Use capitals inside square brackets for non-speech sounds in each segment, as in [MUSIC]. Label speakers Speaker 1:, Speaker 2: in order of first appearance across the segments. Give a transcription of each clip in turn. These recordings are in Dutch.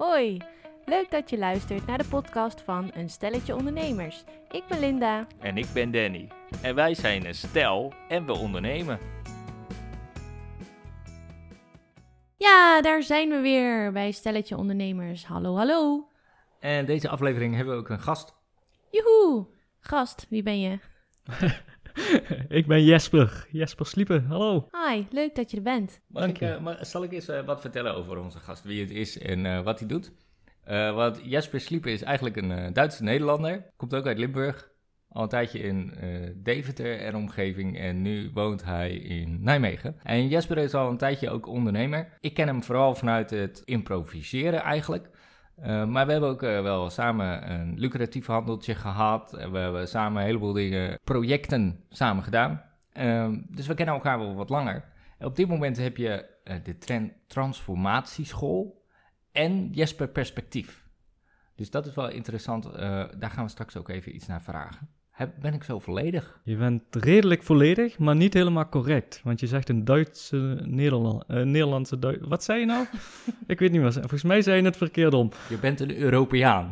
Speaker 1: Hoi, leuk dat je luistert naar de podcast van Een Stelletje Ondernemers. Ik ben Linda.
Speaker 2: En ik ben Danny. En wij zijn een stel en we ondernemen.
Speaker 1: Ja, daar zijn we weer bij Stelletje Ondernemers. Hallo, hallo.
Speaker 2: En deze aflevering hebben we ook een gast.
Speaker 1: Joehoe. Gast, wie ben je? [LAUGHS] [LAUGHS]
Speaker 3: ik ben Jesper, Jesper Sliepen, hallo.
Speaker 1: Hi, leuk dat je er bent.
Speaker 2: Mag
Speaker 3: Dank
Speaker 2: ik,
Speaker 3: je.
Speaker 2: mag- zal ik eens eh, wat vertellen over onze gast, wie het is en eh, wat hij doet? Eh want Jesper Sliepen is eigenlijk een eh, Duitse Nederlander. Komt ook uit Limburg. Al een tijdje in eh, Deventer en omgeving. En nu woont hij in Nijmegen. En Jesper is al een tijdje ook ondernemer. Ik ken hem vooral vanuit het improviseren eigenlijk. Eh, maar we hebben ook eh, wel samen een lucratief handeltje gehad. En we hebben samen een heleboel dingen, projecten samen gedaan. Ehm, dus we kennen elkaar wel wat langer. Op dit moment heb je eh, de tren- transformatieschool en Jesper Perspectief. Dus dat is wel interessant. eh, daar gaan we straks ook even iets naar vragen. Heb, ben ik zo volledig?
Speaker 3: Je bent redelijk volledig, maar niet helemaal correct. Want je zegt een Duitse Nederland, eh, Nederlandse Duits. Wat zei je nou? [LAUGHS] ik weet niet meer. Volgens mij zei je het verkeerd om.
Speaker 2: Je bent een Europeaan.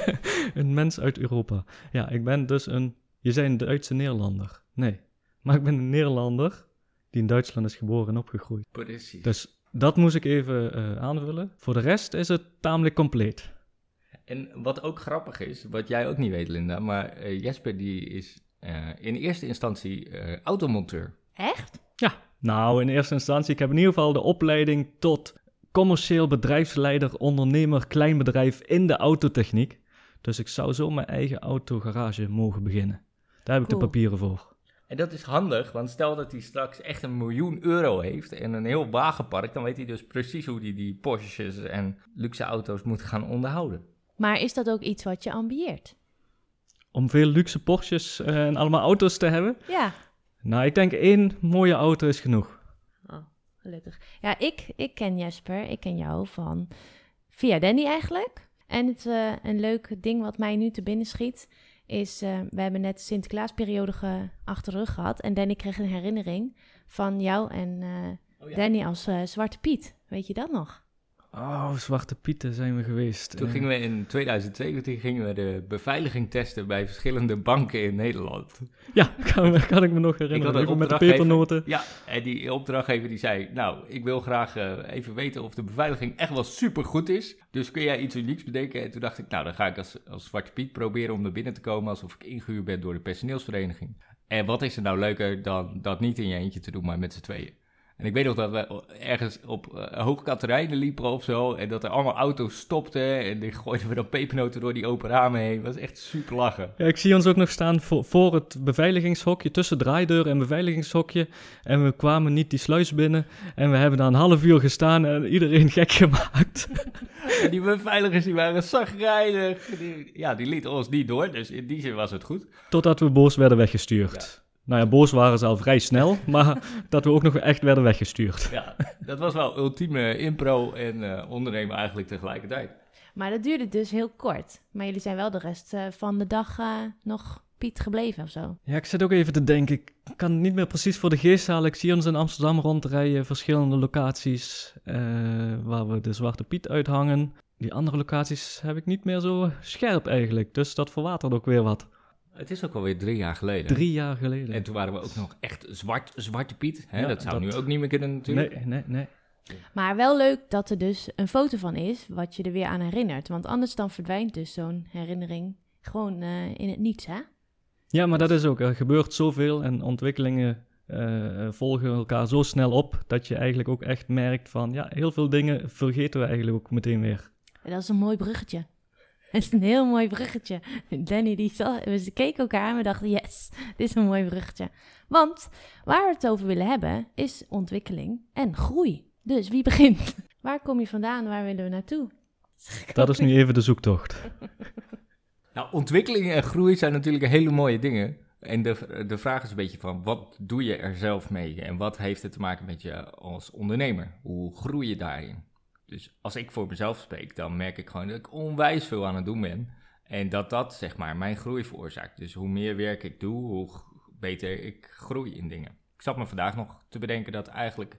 Speaker 2: [LAUGHS]
Speaker 3: een mens uit Europa. Ja, ik ben dus een. Je zei een Duitse Nederlander. Nee. Maar ik ben een Nederlander die in Duitsland is geboren en opgegroeid.
Speaker 2: Precies.
Speaker 3: Dus dat moest ik even eh, aanvullen. Voor de rest is het tamelijk compleet.
Speaker 2: En wat ook grappig is, wat jij ook niet weet, Linda, maar eh, Jesper die is eh, in eerste instantie eh, automonteur.
Speaker 1: Echt?
Speaker 3: Ja, nou in eerste instantie, ik heb in ieder geval de opleiding tot commercieel bedrijfsleider, ondernemer, kleinbedrijf in de autotechniek. Dus ik zou zo mijn eigen autogarage mogen beginnen. Daar heb ik de papieren voor.
Speaker 2: En dat is handig, want stel dat hij straks echt een miljoen euro heeft en een heel wagenpark, dan weet hij dus precies hoe hij die Porsches en luxe auto's moet gaan onderhouden.
Speaker 1: Maar is dat ook iets wat je ambieert?
Speaker 3: Om veel luxe Porsches eh, en allemaal auto's te hebben.
Speaker 1: Ja.
Speaker 3: Nou, ik denk één mooie auto is genoeg.
Speaker 1: Oh, gelukkig. Ja, ik, ik ken Jesper. Ik ken jou van via Danny eigenlijk. En het, eh, een leuk ding wat mij nu te binnen schiet is... eh, we hebben net de Sinterklaasperiode ge- achter de rug gehad. En Danny kreeg een herinnering van jou en eh, Danny als eh, Zwarte Piet. Weet je dat nog?
Speaker 3: Oh, Zwarte Pieten zijn we geweest.
Speaker 2: Toen gingen we in 2017 gingen we de beveiliging testen bij verschillende banken in Nederland.
Speaker 3: Ja, [LAUGHS] kan, kan ik me nog
Speaker 2: Ik
Speaker 3: herinneren.
Speaker 2: had een
Speaker 3: Even met de pepernoten.
Speaker 2: Ja, en die opdrachtgever die zei, nou, ik wil graag eh, even weten of de beveiliging echt wel super goed is. Dus kun jij iets unieks bedenken? En toen dacht ik, nou, dan ga ik als, als Zwarte Piet proberen om naar binnen te komen alsof ik ingehuurd ben door de personeelsvereniging. En wat is er nou leuker dan dat niet in je eentje te doen, maar met z'n tweeën? En ik weet nog dat we ergens op uh, Hoogkaterijnen liepen of zo. En dat er allemaal auto's stopten. En die gooiden we dan pepernoten door die open ramen heen. Dat was echt super lachen.
Speaker 3: Ja, ik zie ons ook nog staan voor, voor het beveiligingshokje, tussen draaideur en beveiligingshokje. En we kwamen niet die sluis binnen. En we hebben daar een half uur gestaan en iedereen gek gemaakt. [LAUGHS]
Speaker 2: En die beveiligers die waren zagrijnig. Die, ja, die lieten ons niet door. Dus in die zin was het goed.
Speaker 3: Totdat we boos werden weggestuurd. Nou ja, boos waren ze al vrij snel, [LAUGHS] maar dat we ook nog echt werden weggestuurd.
Speaker 2: Ja, dat was wel ultieme impro en eh, ondernemen eigenlijk tegelijkertijd.
Speaker 1: Maar dat duurde dus heel kort. Maar jullie zijn wel de rest eh, van de dag eh, nog Piet gebleven of zo.
Speaker 3: Ja, ik zit ook even te denken. Ik kan het niet meer precies voor de geest halen. Ik zie ons in Amsterdam rondrijden, verschillende locaties eh, waar we de Zwarte Piet uithangen. Die andere locaties heb ik niet meer zo scherp eigenlijk, dus dat verwatert ook weer wat.
Speaker 2: Het is ook alweer drie jaar geleden.
Speaker 3: Drie jaar geleden.
Speaker 2: En toen waren we ook nog echt zwart, zwarte Piet. Hè?
Speaker 3: Ja,
Speaker 2: dat zou
Speaker 3: dat-
Speaker 2: nu ook niet meer kunnen natuurlijk.
Speaker 3: Nee, nee, nee.
Speaker 1: Maar wel leuk dat er dus een foto van is, wat je er weer aan herinnert. Want anders dan verdwijnt dus zo'n herinnering gewoon eh, in het niets, hè?
Speaker 3: Ja, maar dat is ook. Er gebeurt zoveel en ontwikkelingen eh, volgen elkaar zo snel op dat je eigenlijk ook echt merkt van ja, heel veel dingen vergeten we eigenlijk ook meteen weer.
Speaker 1: En dat is een mooi bruggetje. Dat [LAUGHS] is een heel mooi bruggetje. Danny, die zag, we keken elkaar en we dachten, yes, dit is een mooi bruggetje. Want waar we het over willen hebben, is ontwikkeling en groei. Dus wie begint? [LAUGHS] Waar kom je vandaan? Waar willen we naartoe? [LAUGHS]
Speaker 3: Dat is nu even de zoektocht.
Speaker 2: Nou, ontwikkeling en groei zijn natuurlijk hele mooie dingen. En de, de vraag is een beetje van, wat doe je er zelf mee? En wat heeft het te maken met je als ondernemer? Hoe groei je daarin? Dus als ik voor mezelf spreek, dan merk ik gewoon dat ik onwijs veel aan het doen ben. En dat dat, zeg maar, mijn groei veroorzaakt. Dus hoe meer werk ik doe, hoe beter ik groei in dingen. Ik zat me vandaag nog te bedenken dat eigenlijk,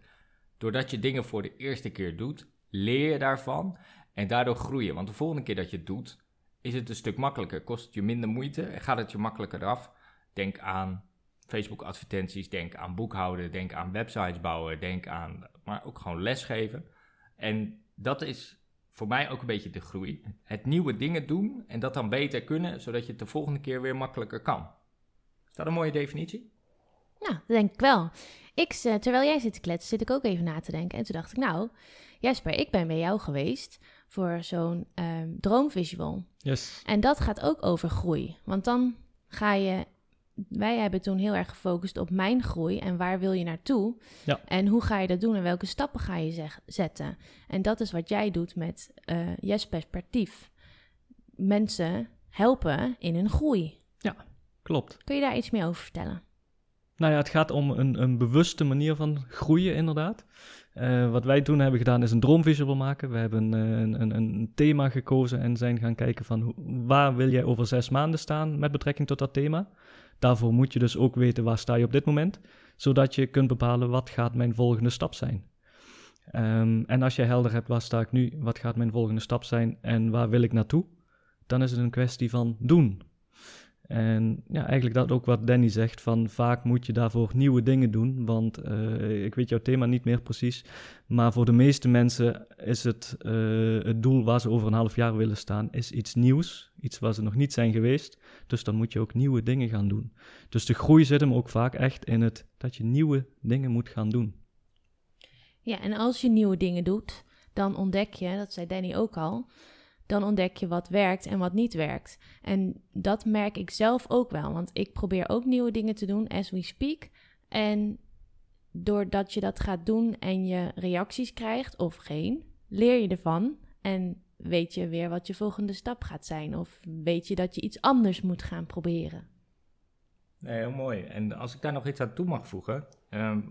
Speaker 2: doordat je dingen voor de eerste keer doet, leer je daarvan. En daardoor groeien. Want de volgende keer dat je het doet, is het een stuk makkelijker. Kost het je minder moeite en gaat het je makkelijker af. Denk aan Facebook-advertenties, denk aan boekhouden, denk aan websites bouwen, denk aan, maar ook gewoon lesgeven. En dat is voor mij ook een beetje de groei. Het nieuwe dingen doen en dat dan beter kunnen, zodat je het de volgende keer weer makkelijker kan. Is dat een mooie definitie?
Speaker 1: Nou, dat denk ik wel. Ik, eh, terwijl jij zit te kletsen, zit ik ook even na te denken. En toen dacht ik, nou, Jesper, ik ben bij jou geweest voor zo'n ehm, droomvisual.
Speaker 3: Yes.
Speaker 1: En dat gaat ook over groei. Want dan ga je. Wij hebben toen heel erg gefocust op mijn groei en waar wil je naartoe?
Speaker 3: Ja.
Speaker 1: En hoe ga je dat doen en welke stappen ga je zeg, zetten? En dat is wat jij doet met eh Yes Perspectief. Mensen helpen in hun groei.
Speaker 3: Klopt.
Speaker 1: Kun je daar iets meer over vertellen?
Speaker 3: Nou ja, het gaat om een, een bewuste manier van groeien, inderdaad. Eh, wat wij toen hebben gedaan is een droomvisual maken. We hebben eh, een, een, een thema gekozen en zijn gaan kijken van hoe- waar wil jij over zes maanden staan met betrekking tot dat thema. Daarvoor moet je dus ook weten waar sta je op dit moment, zodat je kunt bepalen wat gaat mijn volgende stap zijn. Ehm, en als je helder hebt waar sta ik nu, wat gaat mijn volgende stap zijn en waar wil ik naartoe, dan is het een kwestie van doen. En ja, eigenlijk dat ook wat Danny zegt, van vaak moet je daarvoor nieuwe dingen doen, want eh, ik weet jouw thema niet meer precies, maar voor de meeste mensen is het, eh, het doel waar ze over een half jaar willen staan, is iets nieuws, iets waar ze nog niet zijn geweest, dus dan moet je ook nieuwe dingen gaan doen. Dus de groei zit hem ook vaak echt in het dat je nieuwe dingen moet gaan doen.
Speaker 1: Ja, en als je nieuwe dingen doet, dan ontdek je, dat zei Danny ook al, dan ontdek je wat werkt en wat niet werkt. En dat merk ik zelf ook wel, want ik probeer ook nieuwe dingen te doen as we speak. En doordat je dat gaat doen en je reacties krijgt of geen, leer je ervan en weet je weer wat je volgende stap gaat zijn. Of weet je dat je iets anders moet gaan proberen.
Speaker 2: Nee, heel mooi. En als ik daar nog iets aan toe mag voegen. ehm,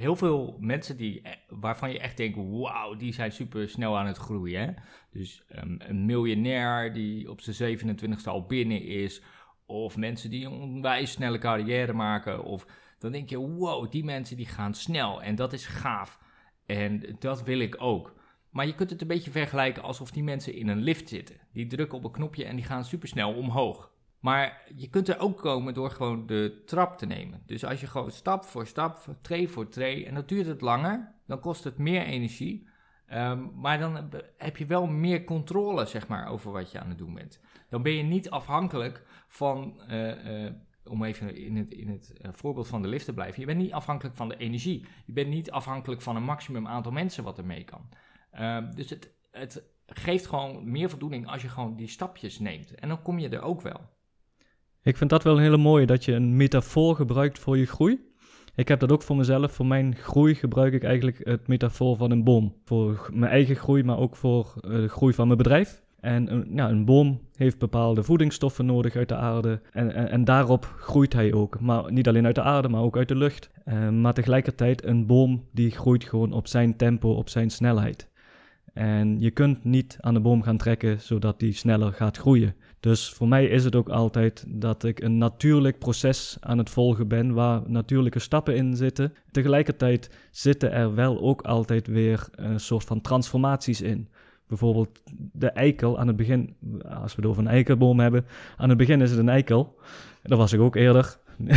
Speaker 2: heel veel mensen die, eh, waarvan je echt denkt, wauw, die zijn super snel aan het groeien. Hè? Dus ehm, een miljonair die op zijn 27ste al binnen is. Of mensen die een onwijs snelle carrière maken. Of dan denk je, wow, die mensen die gaan snel. En dat is gaaf. En dat wil ik ook. Maar je kunt het een beetje vergelijken alsof die mensen in een lift zitten. Die drukken op een knopje en die gaan supersnel omhoog. Maar je kunt er ook komen door gewoon de trap te nemen. Dus als je gewoon stap voor stap, tree voor tree, en dat duurt het langer, dan kost het meer energie. Ehm, maar dan heb- heb je wel meer controle, zeg maar, over wat je aan het doen bent. Dan ben je niet afhankelijk van, eh, eh, om even in het, in het eh, voorbeeld van de lift te blijven, je bent niet afhankelijk van de energie. Je bent niet afhankelijk van een maximum aantal mensen wat er mee kan. Ehm, dus het, het geeft gewoon meer voldoening als je gewoon die stapjes neemt. En dan kom je er ook wel.
Speaker 3: Ik vind dat wel een hele mooie, dat je een metafoor gebruikt voor je groei. Ik heb dat ook voor mezelf. Voor mijn groei gebruik ik eigenlijk het metafoor van een boom. Voor mijn eigen groei, maar ook voor eh, de groei van mijn bedrijf. En een, ja, een boom heeft bepaalde voedingsstoffen nodig uit de aarde. En, en, en daarop groeit hij ook. Maar niet alleen uit de aarde, maar ook uit de lucht. Eh, maar tegelijkertijd, een boom die groeit gewoon op zijn tempo, op zijn snelheid. En je kunt niet aan de boom gaan trekken zodat die sneller gaat groeien. Dus voor mij is het ook altijd dat ik een natuurlijk proces aan het volgen ben waar natuurlijke stappen in zitten. Tegelijkertijd zitten er wel ook altijd weer een soort van transformaties in. Bijvoorbeeld de eikel aan het begin, als we het over een eikelboom hebben, aan het begin is het een eikel. Dat was ik ook eerder. [LAUGHS]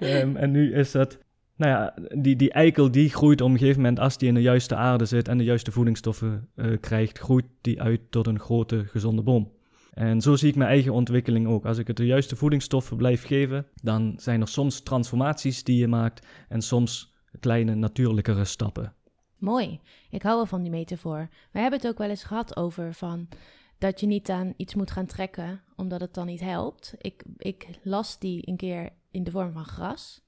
Speaker 3: Ehm, en nu is het, nou ja, die, die eikel die groeit op een gegeven moment, als die in de juiste aarde zit en de juiste voedingsstoffen eh, krijgt, groeit die uit tot een grote gezonde boom. En zo zie ik mijn eigen ontwikkeling ook. Als ik het de juiste voedingsstoffen blijf geven, dan zijn er soms transformaties die je maakt en soms kleine natuurlijkere stappen.
Speaker 1: Mooi. Ik hou wel van die metafoor. We hebben het ook wel eens gehad over van dat je niet aan iets moet gaan trekken omdat het dan niet helpt. Ik, ik las die een keer in de vorm van gras.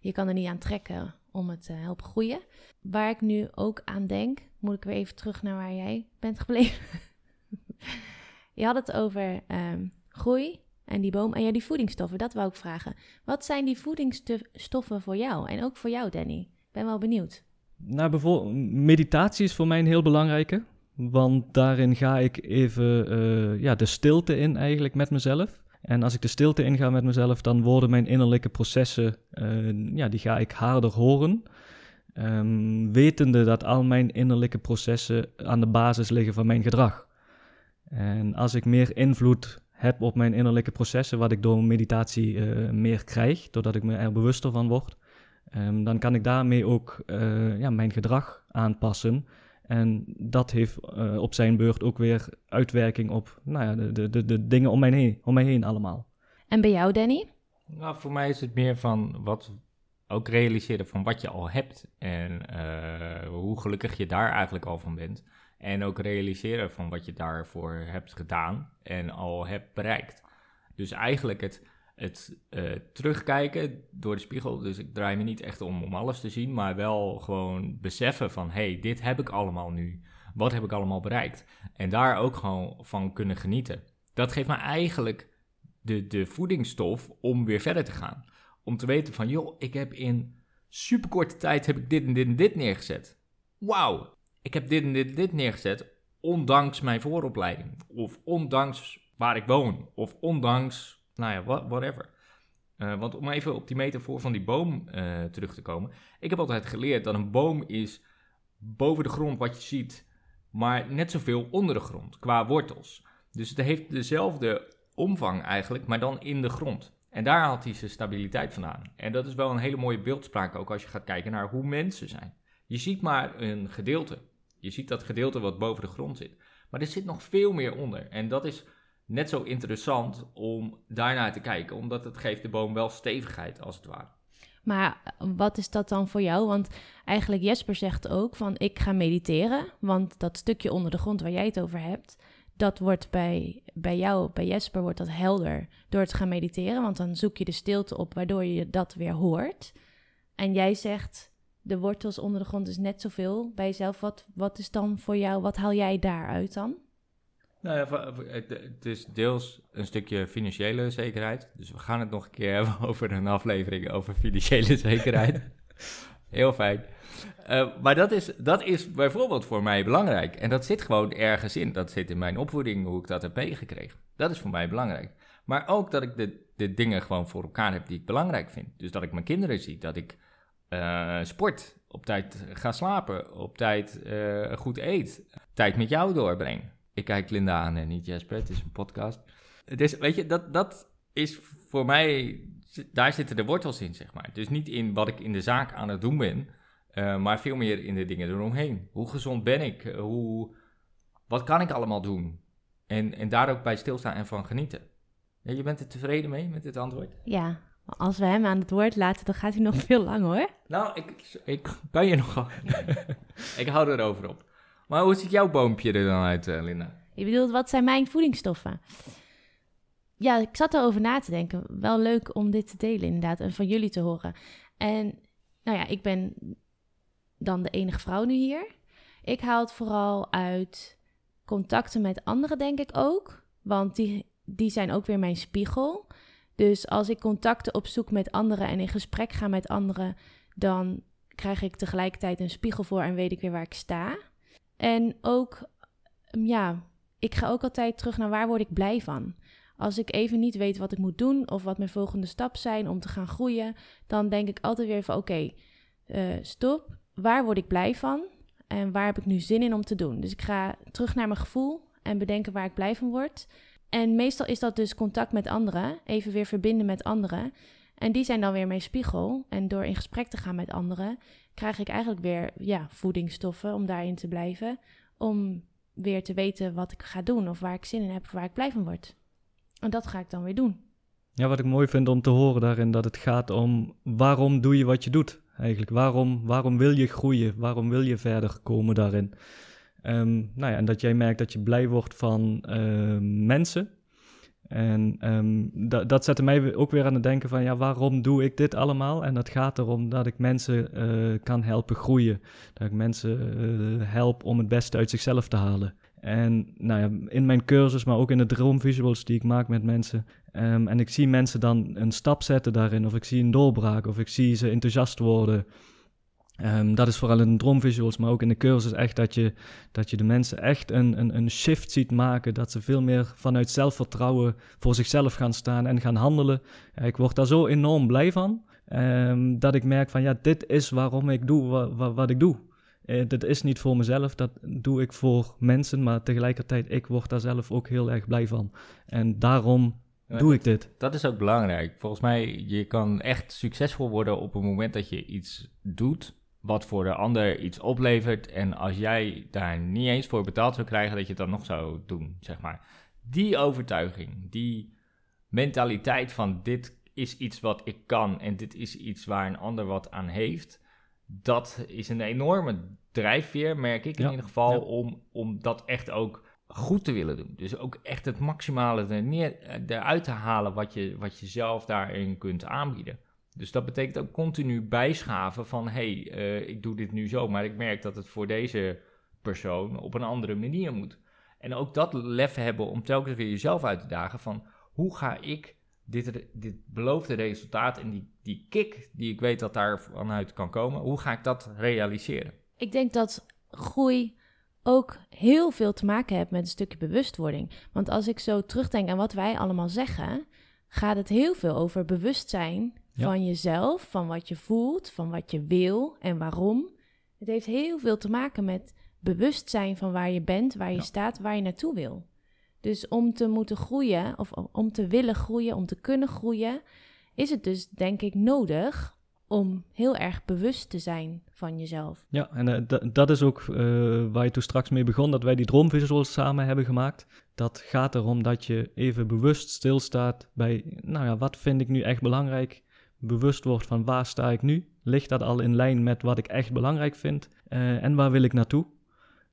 Speaker 1: Je kan er niet aan trekken om het te helpen groeien. Waar ik nu ook aan denk, moet ik weer even terug naar waar jij bent gebleven. [LAUGHS] je had het over ehm, groei en die boom en ja, die voedingsstoffen. Dat wou ik vragen. Wat zijn die voedingsstoffen voor jou en ook voor jou, Danny? Ik ben wel benieuwd.
Speaker 3: Nou, bijvoorbeeld, meditatie is voor mij een heel belangrijke. Want daarin ga ik even eh, ja, de stilte in eigenlijk met mezelf. En als ik de stilte inga met mezelf, dan worden mijn innerlijke processen, eh, ja, die ga ik harder horen. Ehm, wetende dat al mijn innerlijke processen aan de basis liggen van mijn gedrag. En als ik meer invloed heb op mijn innerlijke processen, wat ik door meditatie uh, meer krijg, doordat ik me er bewuster van word, um, dan kan ik daarmee ook uh, ja, mijn gedrag aanpassen. En dat heeft uh, op zijn beurt ook weer uitwerking op nou ja, de, de, de dingen om mij, heen, om mij heen allemaal.
Speaker 1: En bij jou, Danny?
Speaker 2: Nou, voor mij is het meer van wat ook realiseren van wat je al hebt en uh, hoe gelukkig je daar eigenlijk al van bent. En ook realiseren van wat je daarvoor hebt gedaan en al hebt bereikt. Dus eigenlijk het, het uh, terugkijken door de spiegel. Dus ik draai me niet echt om om alles te zien, maar wel gewoon beseffen van hé, hey, dit heb ik allemaal nu. Wat heb ik allemaal bereikt? En daar ook gewoon van kunnen genieten. Dat geeft me eigenlijk de, de voedingsstof om weer verder te gaan. Om te weten van, joh, ik heb in superkorte tijd heb ik dit en dit en dit neergezet. Wauw, ik heb dit en dit dit neergezet, ondanks mijn vooropleiding. Of ondanks waar ik woon. Of ondanks, nou ja, whatever. Uh, want om even op die metafoor van die boom uh, terug te komen. Ik heb altijd geleerd dat een boom is boven de grond wat je ziet, maar net zoveel onder de grond qua wortels. Dus het heeft dezelfde omvang eigenlijk, maar dan in de grond. En daar haalt hij zijn stabiliteit vandaan. En dat is wel een hele mooie beeldspraak ook als je gaat kijken naar hoe mensen zijn. Je ziet maar een gedeelte. Je ziet dat gedeelte wat boven de grond zit. Maar er zit nog veel meer onder. En dat is net zo interessant om daarnaar te kijken, omdat het geeft de boom wel stevigheid als het ware.
Speaker 1: Maar wat is dat dan voor jou? Want eigenlijk Jesper zegt ook van ik ga mediteren, want dat stukje onder de grond waar jij het over hebt, dat wordt bij, bij jou, bij Jesper, wordt dat helder door het gaan mediteren. Want dan zoek je de stilte op, waardoor je dat weer hoort. En jij zegt, de wortels onder de grond is net zoveel bij jezelf. Wat, wat is dan voor jou, wat haal jij daaruit dan?
Speaker 2: Nou ja, het is deels een stukje financiële zekerheid. Dus we gaan het nog een keer [LAUGHS] hebben over een aflevering over financiële [LAUGHS] zekerheid. Heel fijn. Uh, maar dat is, dat is bijvoorbeeld voor mij belangrijk. En dat zit gewoon ergens in. Dat zit in mijn opvoeding, hoe ik dat heb meegekregen. Dat is voor mij belangrijk. Maar ook dat ik de, de dingen gewoon voor elkaar heb die ik belangrijk vind. Dus dat ik mijn kinderen zie, dat ik uh, sport, op tijd ga slapen, op tijd uh, goed eet, tijd met jou doorbreng. Ik kijk Linda aan en niet Jesper, het is een podcast. Dus weet je, dat, dat is voor mij, daar zitten de wortels in, zeg maar. Dus niet in wat ik in de zaak aan het doen ben, uh, maar veel meer in de dingen eromheen. Hoe gezond ben ik? Hoe, wat kan ik allemaal doen? En, en daar ook bij stilstaan en van genieten. Je bent er tevreden mee met dit antwoord?
Speaker 1: Ja, als we hem aan het woord laten, dan gaat hij nog [LAUGHS] veel lang hoor.
Speaker 2: Nou, ik, ik kan je nog. [LAUGHS] ik hou erover op. Maar hoe ziet jouw boompje er dan uit, uh, Linda?
Speaker 1: Je bedoelt, wat zijn mijn voedingsstoffen? Ja, ik zat erover na te denken. Wel leuk om dit te delen, inderdaad, en van jullie te horen. En nou ja, ik ben dan de enige vrouw nu hier. Ik haal het vooral uit contacten met anderen, denk ik ook. Want die, die zijn ook weer mijn spiegel. Dus als ik contacten opzoek met anderen en in gesprek ga met anderen, dan krijg ik tegelijkertijd een spiegel voor en weet ik weer waar ik sta. En ook, mm, ja, ik ga ook altijd terug naar waar word ik blij van. Als ik even niet weet wat ik moet doen of wat mijn volgende stap zijn om te gaan groeien, dan denk ik altijd weer van oké, eh, stop waar word ik blij van en waar heb ik nu zin in om te doen. Dus ik ga terug naar mijn gevoel en bedenken waar ik blij van word. En meestal is dat dus contact met anderen, even weer verbinden met anderen. En die zijn dan weer mijn spiegel. En door in gesprek te gaan met anderen, krijg ik eigenlijk weer ja, voedingsstoffen om daarin te blijven. Om weer te weten wat ik ga doen of waar ik zin in heb of waar ik blij van word. En dat ga ik dan weer doen.
Speaker 3: Ja, wat ik mooi vind om te horen daarin, dat het gaat om waarom doe je wat je doet eigenlijk. Waarom, waarom wil je groeien? Waarom wil je verder komen daarin? Um, nou ja, en dat jij merkt dat je blij wordt van uh, mensen. En um, dat, zette mij ook weer aan het denken van, ja, waarom doe ik dit allemaal? En dat gaat erom dat ik mensen uh, kan helpen groeien. Dat ik mensen uh, help om het beste uit zichzelf te halen. En nou ja, in mijn cursus, maar ook in de droomvisuals die ik maak met mensen. En ik zie mensen dan een stap zetten daarin, of ik zie een doorbraak, of ik zie ze enthousiast worden. Um, dat is vooral in de droomvisuals, maar ook in de cursus echt dat je, dat je de mensen echt een, een, een shift ziet maken. Dat ze veel meer vanuit zelfvertrouwen voor zichzelf gaan staan en gaan handelen. Ja, ik word daar zo enorm blij van. Ehm, dat ik merk van ja, dit is waarom ik doe wat, wat ik doe. Uh, dat is niet voor mezelf, dat doe ik voor mensen, maar tegelijkertijd, ik word daar zelf ook heel erg blij van. En daarom doe ik dit.
Speaker 2: Dat is ook belangrijk. Volgens mij, je kan echt succesvol worden op het moment dat je iets doet wat voor de ander iets oplevert. En als jij daar niet eens voor betaald zou krijgen, dat je het dan nog zou doen, zeg maar. Die overtuiging, die mentaliteit van dit is iets wat ik kan en dit is iets waar een ander wat aan heeft. Dat is een enorme drijfveer, merk ik in ieder geval, om, om dat echt ook goed te willen doen. Dus ook echt het maximale er neer, eruit te halen wat je, wat je zelf daarin kunt aanbieden. Dus dat betekent ook continu bijschaven van hé, hey, uh, ik doe dit nu zo, maar ik merk dat het voor deze persoon op een andere manier moet. En ook dat lef hebben om telkens weer jezelf uit te dagen van hoe ga ik dit, dit beloofde resultaat en die, die kick die ik weet dat daar vanuit kan komen, hoe ga ik dat realiseren?
Speaker 1: Ik denk dat groei ook heel veel te maken heeft met een stukje bewustwording. Want als ik zo terugdenk aan wat wij allemaal zeggen, gaat het heel veel over bewustzijn van jezelf, van wat je voelt, van wat je wil en waarom. Het heeft heel veel te maken met bewustzijn van waar je bent, waar je staat, waar je naartoe wil. Dus om te moeten groeien, of om te willen groeien, om te kunnen groeien, is het dus denk ik nodig om heel erg bewust te zijn van jezelf.
Speaker 3: Ja, en uh, dat is ook uh, waar je toen straks mee begon, dat wij die droomvisuals samen hebben gemaakt. Dat gaat erom dat je even bewust stilstaat bij, nou ja, wat vind ik nu echt belangrijk? Bewust wordt van waar sta ik nu? Ligt dat al in lijn met wat ik echt belangrijk vind? Uh, en waar wil ik naartoe?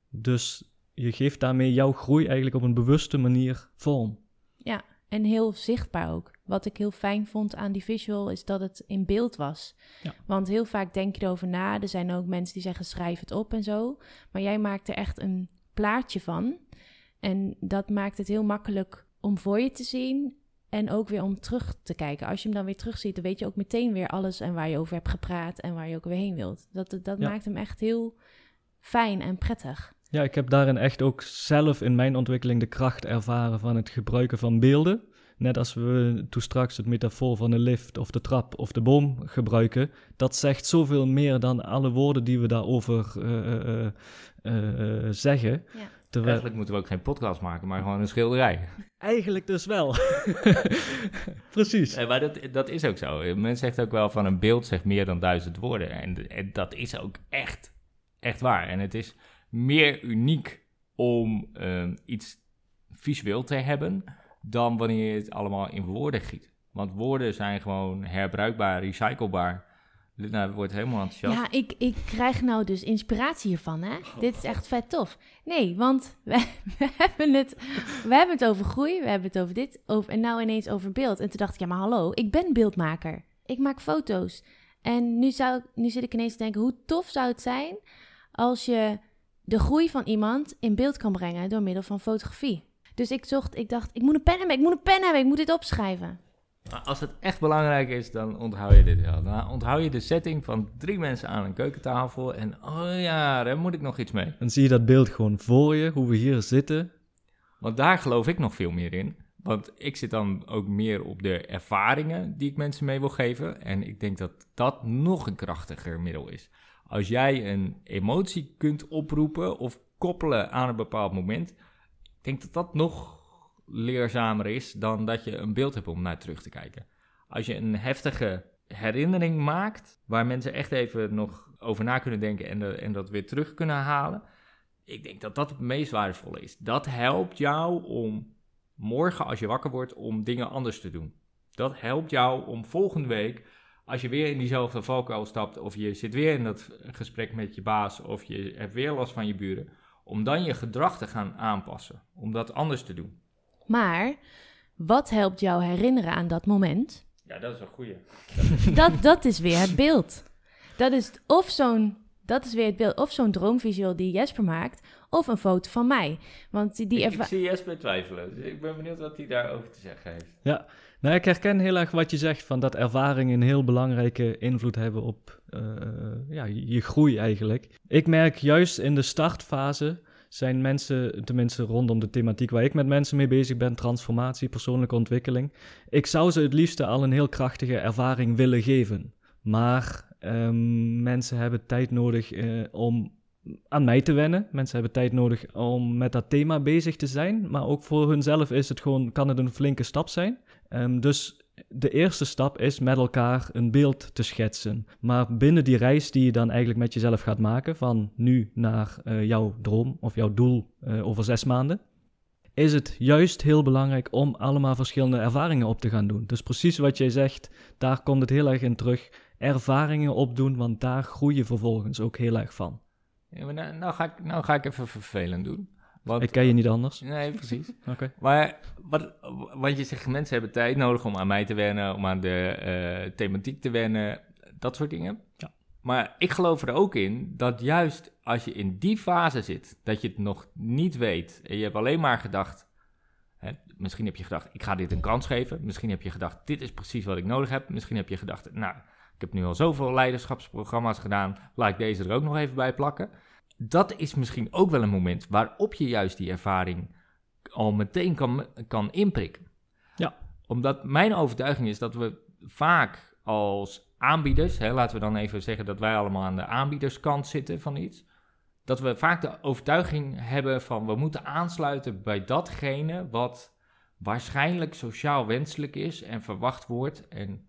Speaker 3: Dus je geeft daarmee jouw groei eigenlijk op een bewuste manier vorm.
Speaker 1: Ja, en heel zichtbaar ook. Wat ik heel fijn vond aan die visual is dat het in beeld was. Ja. Want heel vaak denk je erover na. Er zijn ook mensen die zeggen schrijf het op en zo. Maar jij maakt er echt een plaatje van. En dat maakt het heel makkelijk om voor je te zien en ook weer om terug te kijken. Als je hem dan weer terugziet, dan weet je ook meteen weer alles en waar je over hebt gepraat en waar je ook weer heen wilt. Dat, dat maakt hem echt heel fijn en prettig.
Speaker 3: Ja, ik heb daarin echt ook zelf in mijn ontwikkeling de kracht ervaren van het gebruiken van beelden. Net als we toen straks het metafoor van de lift of de trap of de boom gebruiken. Dat zegt zoveel meer dan alle woorden die we daarover uh, uh, zeggen. Ja.
Speaker 2: Terwijl... Eigenlijk moeten we ook geen podcast maken, maar gewoon een schilderij.
Speaker 3: Eigenlijk dus wel. [LAUGHS] Precies.
Speaker 2: maar dat, dat is ook zo. Men zegt ook wel van een beeld zegt meer dan duizend woorden. En, en dat is ook echt, echt waar. En het is meer uniek om uh, iets visueel te hebben dan wanneer je het allemaal in woorden giet. Want woorden zijn gewoon herbruikbaar, recyclebaar. Nou, wordt helemaal enthousiast.
Speaker 1: Ja, ik, ik krijg nou dus inspiratie hiervan, hè? Dit is echt vet tof. Nee, want [LAUGHS] we, we, hebben het, we hebben het over groei, we hebben het over dit, over, en nou ineens over beeld. En toen dacht ik, ja, maar hallo, ik ben beeldmaker. Ik maak foto's. En nu, zou, nu zit ik ineens te denken, hoe tof zou het zijn als je de groei van iemand in beeld kan brengen door middel van fotografie. Dus ik zocht, ik dacht, ik moet een pen hebben, ik moet een pen hebben, ik moet dit opschrijven.
Speaker 2: Als het echt belangrijk is, dan onthoud je dit wel. Dan onthoud je de setting van drie mensen aan een keukentafel en oh ja, daar moet ik nog iets mee.
Speaker 3: Dan zie je dat beeld gewoon voor je, hoe we hier zitten.
Speaker 2: Want daar geloof ik nog veel meer in. Want ik zit dan ook meer op de ervaringen die ik mensen mee wil geven. En ik denk dat dat nog een krachtiger middel is. Als jij een emotie kunt oproepen of koppelen aan een bepaald moment, ik denk dat dat nog leerzamer is dan dat je een beeld hebt om naar terug te kijken. Als je een heftige herinnering maakt, waar mensen echt even nog over na kunnen denken en, en dat weer terug kunnen halen, ik denk dat dat het meest waardevolle is. Dat helpt jou om morgen, als je wakker wordt, om dingen anders te doen. Dat helpt jou om volgende week als je weer in diezelfde valkuil stapt, of je zit weer in dat gesprek met je baas, of je hebt weer last van je buren, om dan je gedrag te gaan aanpassen, om dat anders te doen.
Speaker 1: Maar wat helpt jou herinneren aan dat moment?
Speaker 2: Ja, dat is een goeie.
Speaker 1: dat, dat is weer het beeld. Dat is of zo'n dat is weer het beeld. Of zo'n droomvisueel die Jesper maakt, of een foto van mij. Want die
Speaker 2: ik, ik zie Jesper twijfelen. Dus ik ben benieuwd wat hij daarover te zeggen heeft.
Speaker 3: Ja, nou, ik herken heel erg wat je zegt, van dat ervaringen een heel belangrijke invloed hebben op uh, ja, je groei eigenlijk. Ik merk juist in de startfase zijn mensen, tenminste rondom de thematiek waar ik met mensen mee bezig ben, transformatie, persoonlijke ontwikkeling. Ik zou ze het liefste al een heel krachtige ervaring willen geven. Maar ehm, mensen hebben tijd nodig eh, om aan mij te wennen. Mensen hebben tijd nodig om met dat thema bezig te zijn. Maar ook voor hunzelf is het gewoon, kan het een flinke stap zijn. Ehm, dus de eerste stap is met elkaar een beeld te schetsen. Maar binnen die reis die je dan eigenlijk met jezelf gaat maken, van nu naar eh, jouw droom of jouw doel eh, over zes maanden, is het juist heel belangrijk om allemaal verschillende ervaringen op te gaan doen. Dus precies wat jij zegt, daar komt het heel erg in terug. Ervaringen opdoen, want daar groei je vervolgens ook heel erg van.
Speaker 2: Ja, nou, nou, ga ik, nou ga ik even vervelend doen. Want,
Speaker 3: Ik ken je niet anders.
Speaker 2: Nee, precies. [LAUGHS]
Speaker 3: Oké.
Speaker 2: Maar wat, wat je zegt, mensen hebben tijd nodig om aan mij te wennen, om aan de eh, thematiek te wennen, dat soort dingen.
Speaker 3: Ja.
Speaker 2: Maar ik geloof er ook in dat juist als je in die fase zit, dat je het nog niet weet en je hebt alleen maar gedacht, hè, misschien heb je gedacht, ik ga dit een kans geven. Misschien heb je gedacht, dit is precies wat ik nodig heb. Misschien heb je gedacht, nou, ik heb nu al zoveel leiderschapsprogramma's gedaan, laat ik deze er ook nog even bij plakken. Dat is misschien ook wel een moment waarop je juist die ervaring al meteen kan, kan inprikken.
Speaker 3: Ja.
Speaker 2: Omdat mijn overtuiging is dat we vaak als aanbieders, hè, laten we dan even zeggen dat wij allemaal aan de aanbiederskant zitten van iets, dat we vaak de overtuiging hebben van we moeten aansluiten bij datgene wat waarschijnlijk sociaal wenselijk is en verwacht wordt. En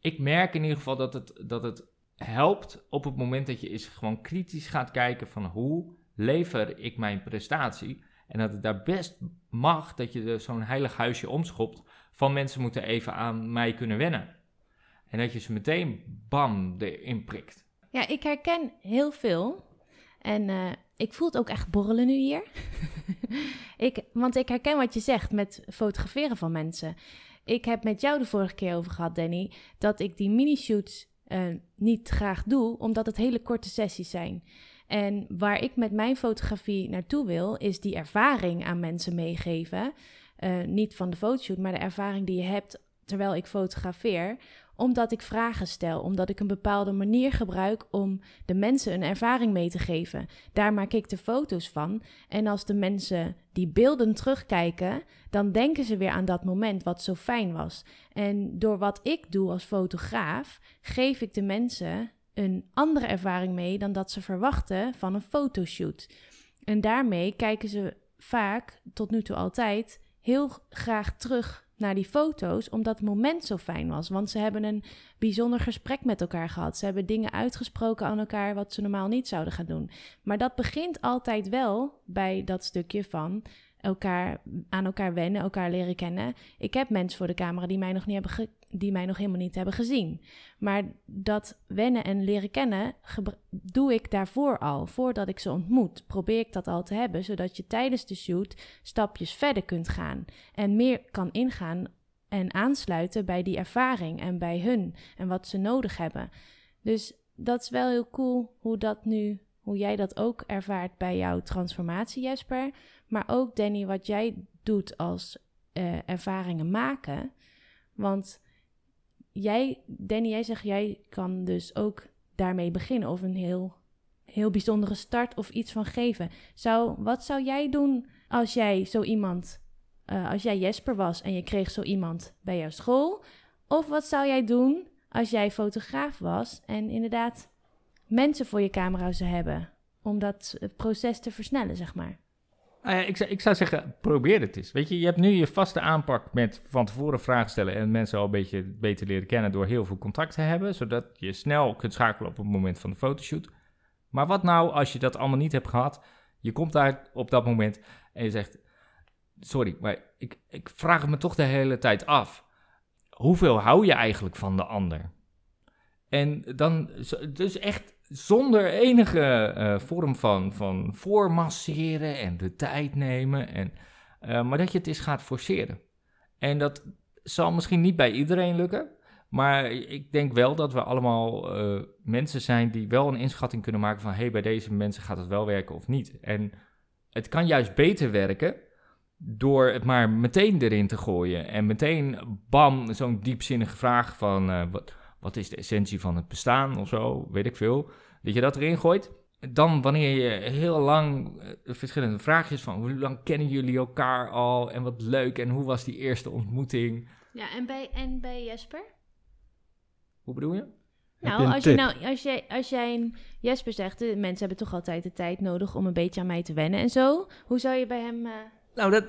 Speaker 2: ik merk in ieder geval dat het, dat het helpt op het moment dat je eens gewoon kritisch gaat kijken van hoe lever ik mijn prestatie. En dat het daar best mag dat je zo'n heilig huisje omschopt van mensen moeten even aan mij kunnen wennen. En dat je ze meteen bam erin prikt.
Speaker 1: Ja, ik herken heel veel. En eh, ik voel het ook echt borrelen nu hier. [LAUGHS] ik, want ik herken wat je zegt met fotograferen van mensen. Ik heb met jou de vorige keer over gehad, Danny, dat ik die mini-shoots eh, niet graag doe, omdat het hele korte sessies zijn. En waar ik met mijn fotografie naartoe wil, is die ervaring aan mensen meegeven. Eh, niet van de fotoshoot, maar de ervaring die je hebt terwijl ik fotografeer omdat ik vragen stel, omdat ik een bepaalde manier gebruik om de mensen een ervaring mee te geven. Daar maak ik de foto's van. En als de mensen die beelden terugkijken, dan denken ze weer aan dat moment wat zo fijn was. En door wat ik doe als fotograaf, geef ik de mensen een andere ervaring mee dan dat ze verwachten van een fotoshoot. En daarmee kijken ze vaak, tot nu toe altijd, heel graag terug naar die foto's, omdat het moment zo fijn was. Want ze hebben een bijzonder gesprek met elkaar gehad. Ze hebben dingen uitgesproken aan elkaar wat ze normaal niet zouden gaan doen. Maar dat begint altijd wel bij dat stukje van elkaar aan elkaar wennen, elkaar leren kennen. Ik heb mensen voor de camera die mij nog niet hebben die mij nog helemaal niet hebben gezien. Maar dat wennen en leren kennen doe ik daarvoor al. Voordat ik ze ontmoet, probeer ik dat al te hebben, zodat je tijdens de shoot stapjes verder kunt gaan en meer kan ingaan en aansluiten bij die ervaring en bij hun en wat ze nodig hebben. Dus dat is wel heel cool hoe dat nu, hoe jij dat ook ervaart bij jouw transformatie, Jesper. Maar ook Danny, wat jij doet als eh, ervaringen maken. Want jij, Danny, jij zegt jij kan dus ook daarmee beginnen of een heel, heel bijzondere start of iets van geven. Zou, wat zou jij doen als jij zo iemand, eh, als jij Jesper was en je kreeg zo iemand bij jouw school? Of wat zou jij doen als jij fotograaf was en inderdaad mensen voor je camera zou hebben? Om dat eh, proces te versnellen, zeg maar.
Speaker 2: Ja, ik, zou, ik zou zeggen, probeer het eens. Weet je, je hebt nu je vaste aanpak met van tevoren vragen stellen en mensen al een beetje beter leren kennen door heel veel contact te hebben, zodat je snel kunt schakelen op het moment van de fotoshoot. Maar wat nou als je dat allemaal niet hebt gehad? Je komt daar op dat moment en je zegt, sorry, maar ik, ik vraag me toch de hele tijd af. Hoeveel hou je eigenlijk van de ander? En dan, dus echt zonder enige eh, vorm van, van voormasseren en de tijd nemen. En, eh, maar dat je het eens gaat forceren. En dat zal misschien niet bij iedereen lukken. Maar ik denk wel dat we allemaal eh, mensen zijn die wel een inschatting kunnen maken van... hé, hey, bij deze mensen gaat het wel werken of niet. En het kan juist beter werken door het maar meteen erin te gooien. En meteen, bam, zo'n diepzinnige vraag van... wat, wat is de essentie van het bestaan of zo, weet ik veel. Dat je dat erin gooit. Dan wanneer je heel lang eh, verschillende vraagjes van... hoe lang kennen jullie elkaar al en wat leuk en hoe was die eerste ontmoeting...
Speaker 1: Ja, en bij, en bij Jesper?
Speaker 2: Hoe bedoel je?
Speaker 1: Nou,
Speaker 3: je
Speaker 1: als, je nou als, jij, als jij Jesper zegt, de mensen hebben toch altijd de tijd nodig om een beetje aan mij te wennen en zo. Hoe zou je bij hem... eh,
Speaker 2: Nou, dat,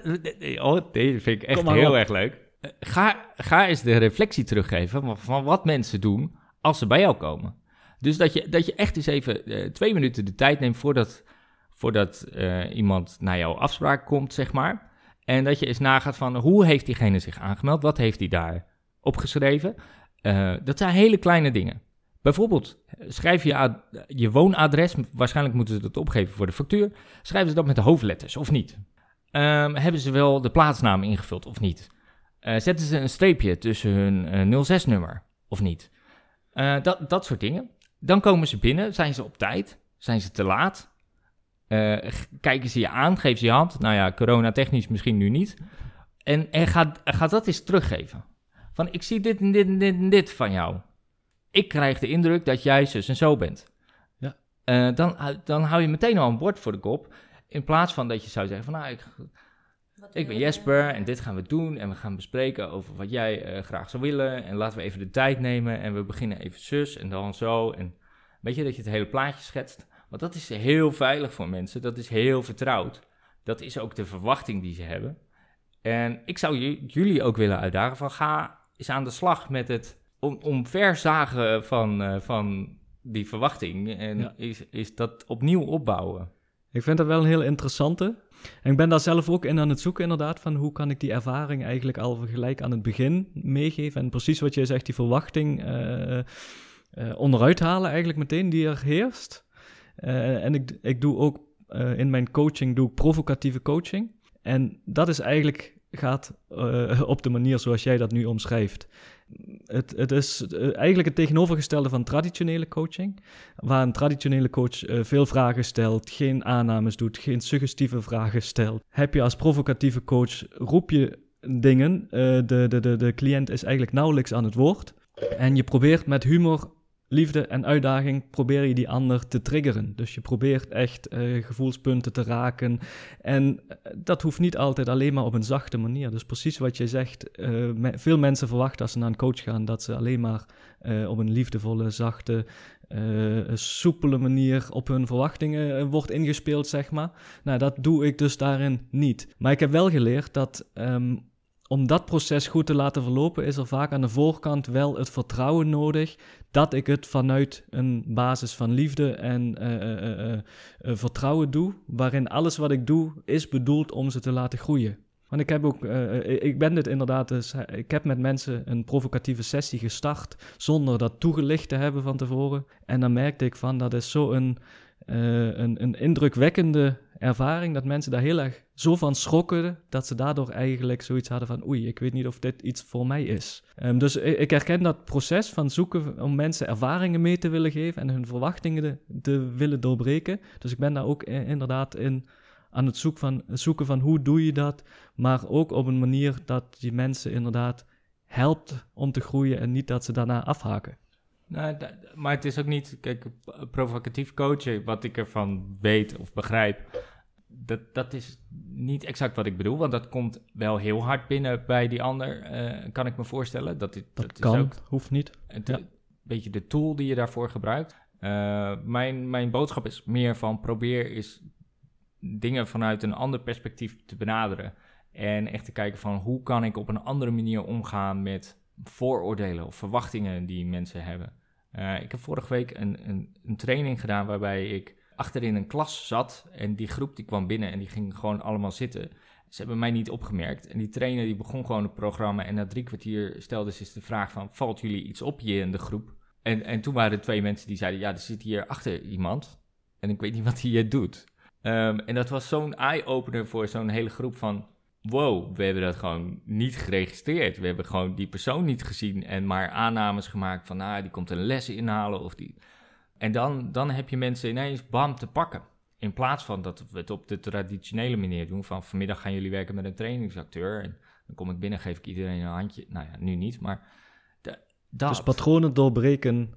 Speaker 2: oh, deze vind ik echt heel
Speaker 3: op.
Speaker 2: erg leuk. Eh, Ga, ga eens de reflectie teruggeven van, wat mensen doen als ze bij jou komen. Dus dat je, dat je echt eens even eh, twee minuten de tijd neemt voordat, voordat eh, iemand naar jouw afspraak komt, zeg maar. En dat je eens nagaat van hoe heeft diegene zich aangemeld? Wat heeft hij daar opgeschreven? Dat zijn hele kleine dingen. Bijvoorbeeld, schrijf je, je woonadres, waarschijnlijk moeten ze dat opgeven voor de factuur. Schrijven ze dat met de hoofdletters of niet? Ehm, hebben ze wel de plaatsnaam ingevuld of niet? Eh, zetten ze een streepje tussen hun eh, 06-nummer of niet? Eh, dat, dat soort dingen. Dan komen ze binnen, zijn ze op tijd? Zijn ze te laat? Eh, kijken ze je aan, geven ze je hand? Nou ja, coronatechnisch misschien nu niet. En, en ga, ga dat eens teruggeven. Van, ik zie dit en dit en dit en dit van jou. Ik krijg de indruk dat jij zus en zo bent.
Speaker 3: Ja.
Speaker 2: Eh, dan, dan hou je meteen al een bord voor de kop. In plaats van dat je zou zeggen van, nou, ik, ik ben Jesper en dit gaan we doen en we gaan bespreken over wat jij eh, graag zou willen. En laten we even de tijd nemen en we beginnen even zus en dan zo. En weet je, dat je het hele plaatje schetst. Want dat is heel veilig voor mensen, dat is heel vertrouwd. Dat is ook de verwachting die ze hebben. En ik zou jullie ook willen uitdagen van ga eens aan de slag met het om, omverzagen van, eh, van die verwachting. En
Speaker 3: Ja.
Speaker 2: is, is dat opnieuw opbouwen.
Speaker 3: Ik vind dat wel een heel interessante. En ik ben daar zelf ook in aan het zoeken, inderdaad, van hoe kan ik die ervaring eigenlijk al gelijk aan het begin meegeven. En precies wat jij zegt, die verwachting eh, onderuit halen eigenlijk meteen die er heerst. En ik, ik doe ook in mijn coaching doe ik provocatieve coaching. En dat is eigenlijk gaat [LAUGHS] op de manier zoals jij dat nu omschrijft. Het, het is eh, eigenlijk het tegenovergestelde van traditionele coaching. Waar een traditionele coach eh, veel vragen stelt, geen aannames doet, geen suggestieve vragen stelt. Heb je als provocatieve coach, roep je dingen, eh, de, de, de, de cliënt is eigenlijk nauwelijks aan het woord. En je probeert met humor, liefde en uitdaging, probeer je die ander te triggeren. Dus je probeert echt eh, gevoelspunten te raken. En eh, dat hoeft niet altijd alleen maar op een zachte manier. Dus precies wat je zegt, eh, veel mensen verwachten als ze naar een coach gaan, dat ze alleen maar op een liefdevolle, zachte, soepele manier op hun verwachtingen wordt ingespeeld, zeg maar. Nou, dat doe ik dus daarin niet. Maar ik heb wel geleerd dat ehm, om dat proces goed te laten verlopen, is er vaak aan de voorkant wel het vertrouwen nodig dat ik het vanuit een basis van liefde en eh, eh, eh, vertrouwen doe, waarin alles wat ik doe is bedoeld om ze te laten groeien. Want ik heb ook, ik ben dit inderdaad, dus, ik heb met mensen een provocatieve sessie gestart zonder dat toegelicht te hebben van tevoren. En dan merkte ik van, dat is zo een, een, een indrukwekkende ervaring, dat mensen daar heel erg zo van schrokken, dat ze daardoor eigenlijk zoiets hadden van, oei, ik weet niet of dit iets voor mij is. Ehm, dus ik, herken dat proces van zoeken om mensen ervaringen mee te willen geven en hun verwachtingen te, willen doorbreken. Dus ik ben daar ook inderdaad in aan het zoek van, zoeken van hoe doe je dat, maar ook op een manier dat die mensen inderdaad helpt om te groeien en niet dat ze daarna afhaken.
Speaker 2: Nou, maar het is ook niet, kijk, provocatief coachen, wat ik ervan weet of begrijp, dat, dat is niet exact wat ik bedoel, want dat komt wel heel hard binnen bij die ander, eh, kan ik me voorstellen. Dat, dit-
Speaker 3: Dat,
Speaker 2: dat
Speaker 3: kan,
Speaker 2: is ook
Speaker 3: hoeft niet. Ja.
Speaker 2: een beetje de tool die je daarvoor gebruikt. Eh, mijn, mijn boodschap is meer van probeer eens dingen vanuit een ander perspectief te benaderen. En echt te kijken van hoe kan ik op een andere manier omgaan met vooroordelen of verwachtingen die mensen hebben. Eh, ik heb vorige week een, een, een training gedaan waarbij ik achterin een klas zat en die groep die kwam binnen en die ging gewoon allemaal zitten. Ze hebben mij niet opgemerkt en die trainer die begon gewoon het programma en na drie kwartier stelde ze de vraag van valt jullie iets op hier in de groep? En, en toen waren er twee mensen die zeiden ja er zit hier achter iemand en ik weet niet wat hij hier doet. Ehm, en dat was zo'n eye-opener voor zo'n hele groep van wow, we hebben dat gewoon niet geregistreerd. We hebben gewoon die persoon niet gezien en maar aannames gemaakt van, nou, die komt een les inhalen of die... En dan, dan heb je mensen ineens bam te pakken. In plaats van dat we het op de traditionele manier doen, van vanmiddag gaan jullie werken met een trainingsacteur en dan kom ik binnen, geef ik iedereen een handje. Nou ja, nu niet, maar da- dat.
Speaker 3: Dus patronen doorbreken.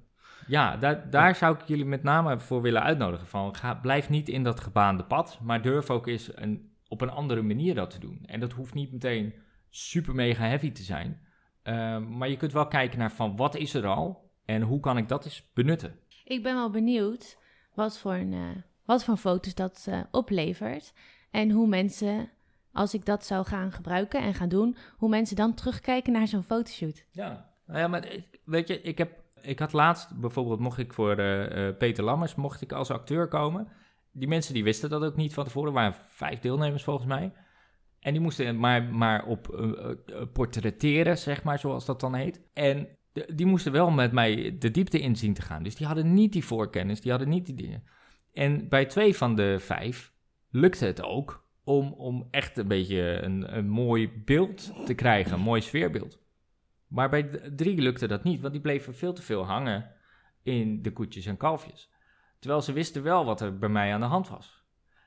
Speaker 2: Ja, daar, daar zou ik jullie met name voor willen uitnodigen. Van, ga, blijf niet in dat gebaande pad, maar durf ook eens een, op een andere manier dat te doen. En dat hoeft niet meteen super mega heavy te zijn. Ehm, maar je kunt wel kijken naar van wat is er al En hoe kan ik dat eens benutten?
Speaker 1: Ik ben wel benieuwd wat voor, een, eh, wat voor foto's dat eh, oplevert. En hoe mensen, als ik dat zou gaan gebruiken en gaan doen, hoe mensen dan terugkijken naar zo'n fotoshoot.
Speaker 2: Ja, nou ja, maar weet je, ik, heb, ik had laatst bijvoorbeeld, mocht ik voor eh, Peter Lammers, mocht ik als acteur komen. Die mensen die wisten dat ook niet van tevoren, waren vijf deelnemers volgens mij. En die moesten maar, maar op portretteren, zeg maar, zoals dat dan heet. En die moesten wel met mij de diepte in zien te gaan. Dus die hadden niet die voorkennis, die hadden niet die dingen. En bij twee van de vijf lukte het ook om, om echt een beetje een, een mooi beeld te krijgen, een mooi sfeerbeeld. Maar bij drie lukte dat niet, want die bleven veel te veel hangen in de koetjes en kalfjes. Terwijl ze wisten wel wat er bij mij aan de hand was.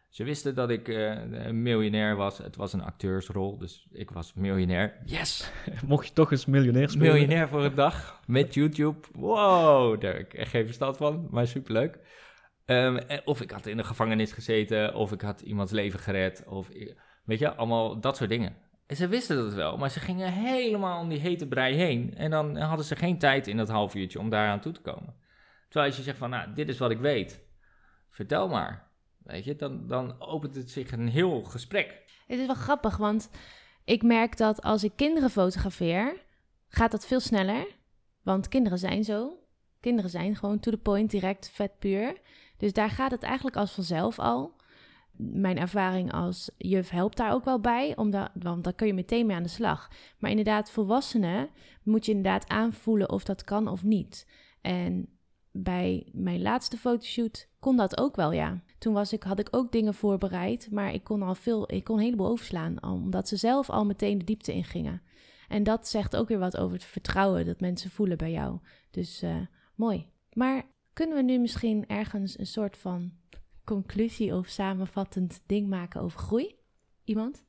Speaker 2: Ze wisten dat ik eh, een miljonair was. Het was een acteursrol, dus ik was miljonair. Yes! [LAUGHS]
Speaker 3: Mocht je toch eens miljonair spelen?
Speaker 2: Miljonair voor een dag met YouTube. Wow, daar heb ik echt geen verstand van, maar superleuk. Ehm, of ik had in de gevangenis gezeten, of ik had iemands leven gered, of weet je, allemaal dat soort dingen. En ze wisten dat wel, maar ze gingen helemaal om die hete brei heen. En dan hadden ze geen tijd in dat half uurtje om daaraan toe te komen. Terwijl als je zegt van, nou, dit is wat ik weet, vertel maar. Weet je, dan, dan opent het zich een heel gesprek.
Speaker 1: Het is wel grappig, want ik merk dat als ik kinderen fotografeer, gaat dat veel sneller. Want kinderen zijn zo. Kinderen zijn gewoon to the point, direct, vet puur. Dus daar gaat het eigenlijk als vanzelf al. Mijn ervaring als juf helpt daar ook wel bij, omdat, want dan kun je meteen mee aan de slag. Maar inderdaad, volwassenen moet je inderdaad aanvoelen of dat kan of niet. En bij mijn laatste fotoshoot kon dat ook wel, ja. Toen was ik, had ik ook dingen voorbereid, maar ik kon al veel, ik kon een heleboel overslaan, omdat ze zelf al meteen de diepte in gingen. En dat zegt ook weer wat over het vertrouwen dat mensen voelen bij jou. Dus eh, mooi. Maar kunnen we nu misschien ergens een soort van conclusie of samenvattend ding maken over groei? Iemand?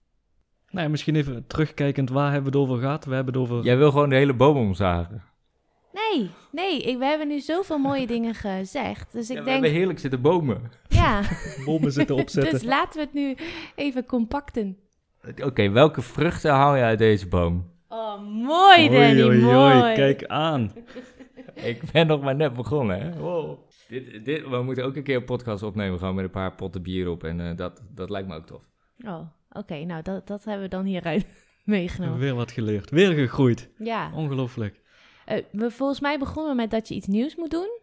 Speaker 3: Nou ja, misschien even terugkijkend, waar hebben we het over gehad? We hebben het over...
Speaker 2: Jij wil gewoon de hele boom omzagen.
Speaker 1: Nee, nee, ik, we hebben nu zoveel mooie [LAUGHS] dingen gezegd. Dus ik
Speaker 2: Ja, we
Speaker 1: denk,
Speaker 2: hebben heerlijk zitten bomen.
Speaker 1: ja, [LAUGHS]
Speaker 3: bomen zitten [LAUGHS] opzetten.
Speaker 1: dus laten we het nu even compacten.
Speaker 2: Oké, welke vruchten haal je uit deze boom?
Speaker 1: Oh, mooi Danny,
Speaker 3: oei, oei,
Speaker 1: mooi.
Speaker 3: oei, kijk aan.
Speaker 2: Ik ben nog maar net begonnen, hè? Wow. Dit, dit, we moeten ook een keer een podcast opnemen, gewoon met een paar potten bier op. En eh, dat, dat lijkt me ook tof.
Speaker 1: Oh, oké, nou dat, dat hebben we dan hieruit meegenomen.
Speaker 3: Weer wat geleerd. Weer gegroeid.
Speaker 1: Ja,
Speaker 3: Ongelooflijk.
Speaker 1: Eh, we, volgens mij begonnen we met dat je iets nieuws moet doen.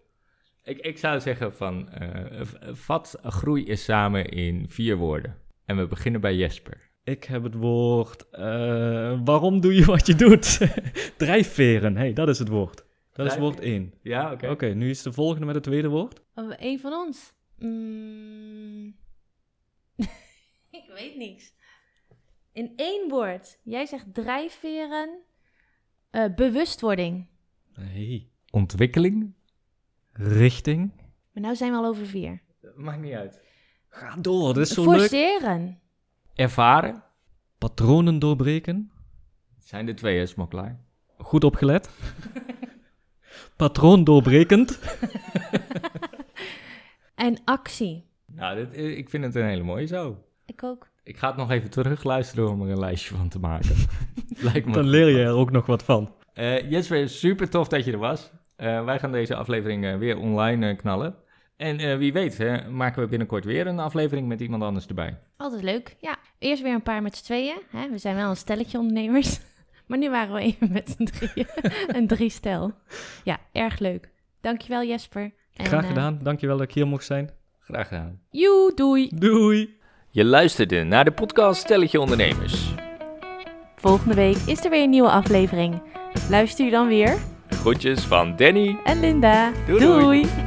Speaker 2: Ik, ik zou zeggen van, eh, vat groei is samen in vier woorden. En we beginnen bij Jesper.
Speaker 3: Ik heb het woord... eh, waarom doe je wat je doet? [LAUGHS] Drijfveren. hey, dat is het woord. Dat is woord 1.
Speaker 2: Ja, oké.
Speaker 3: Oké, nu is de volgende met het tweede woord.
Speaker 1: Oh, Een van ons. Mm. [LAUGHS] ik weet niks. In één woord. Jij zegt drijfveren. Eh, bewustwording.
Speaker 3: Nee.
Speaker 2: Ontwikkeling?
Speaker 3: Richting.
Speaker 1: Maar nou zijn we al over vier.
Speaker 2: Maakt niet uit.
Speaker 3: Ga door, dat is zo leuk.
Speaker 1: Forceren.
Speaker 2: Ervaren?
Speaker 3: Patronen doorbreken.
Speaker 2: Zijn de twee, hè, smokkelaar?
Speaker 3: Goed opgelet. [LAUGHS] Patroon doorbrekend. [LAUGHS]
Speaker 1: En actie.
Speaker 2: Nou, dit, ik vind het een hele mooie zo.
Speaker 1: Ik ook.
Speaker 2: Ik ga het nog even terug luisteren om er een lijstje van te maken. [LAUGHS] Lijkt me
Speaker 3: Dan leer je er ook nog wat van.
Speaker 2: Eh, Jesper, super tof dat je er was. Eh, wij gaan deze aflevering eh, weer online knallen. En eh, wie weet, hè, maken we binnenkort weer een aflevering met iemand anders erbij.
Speaker 1: Altijd leuk. Ja, eerst weer een paar met z'n tweeën. Hè? We zijn wel een stelletje ondernemers. [LAUGHS] Maar nu waren we even met z'n drieën. [LAUGHS] een driestel. Ja, erg leuk. Dankjewel Jesper. En,
Speaker 3: Graag gedaan. Dankjewel dat ik hier mocht zijn.
Speaker 2: Graag gedaan.
Speaker 1: joe, doei.
Speaker 3: Doei.
Speaker 2: Je luisterde naar de podcast Stelletje Ondernemers.
Speaker 1: Volgende week is er weer een nieuwe aflevering. Luister je dan weer?
Speaker 2: Groetjes van Danny.
Speaker 1: En Linda.
Speaker 2: Doei, doei.
Speaker 1: doei.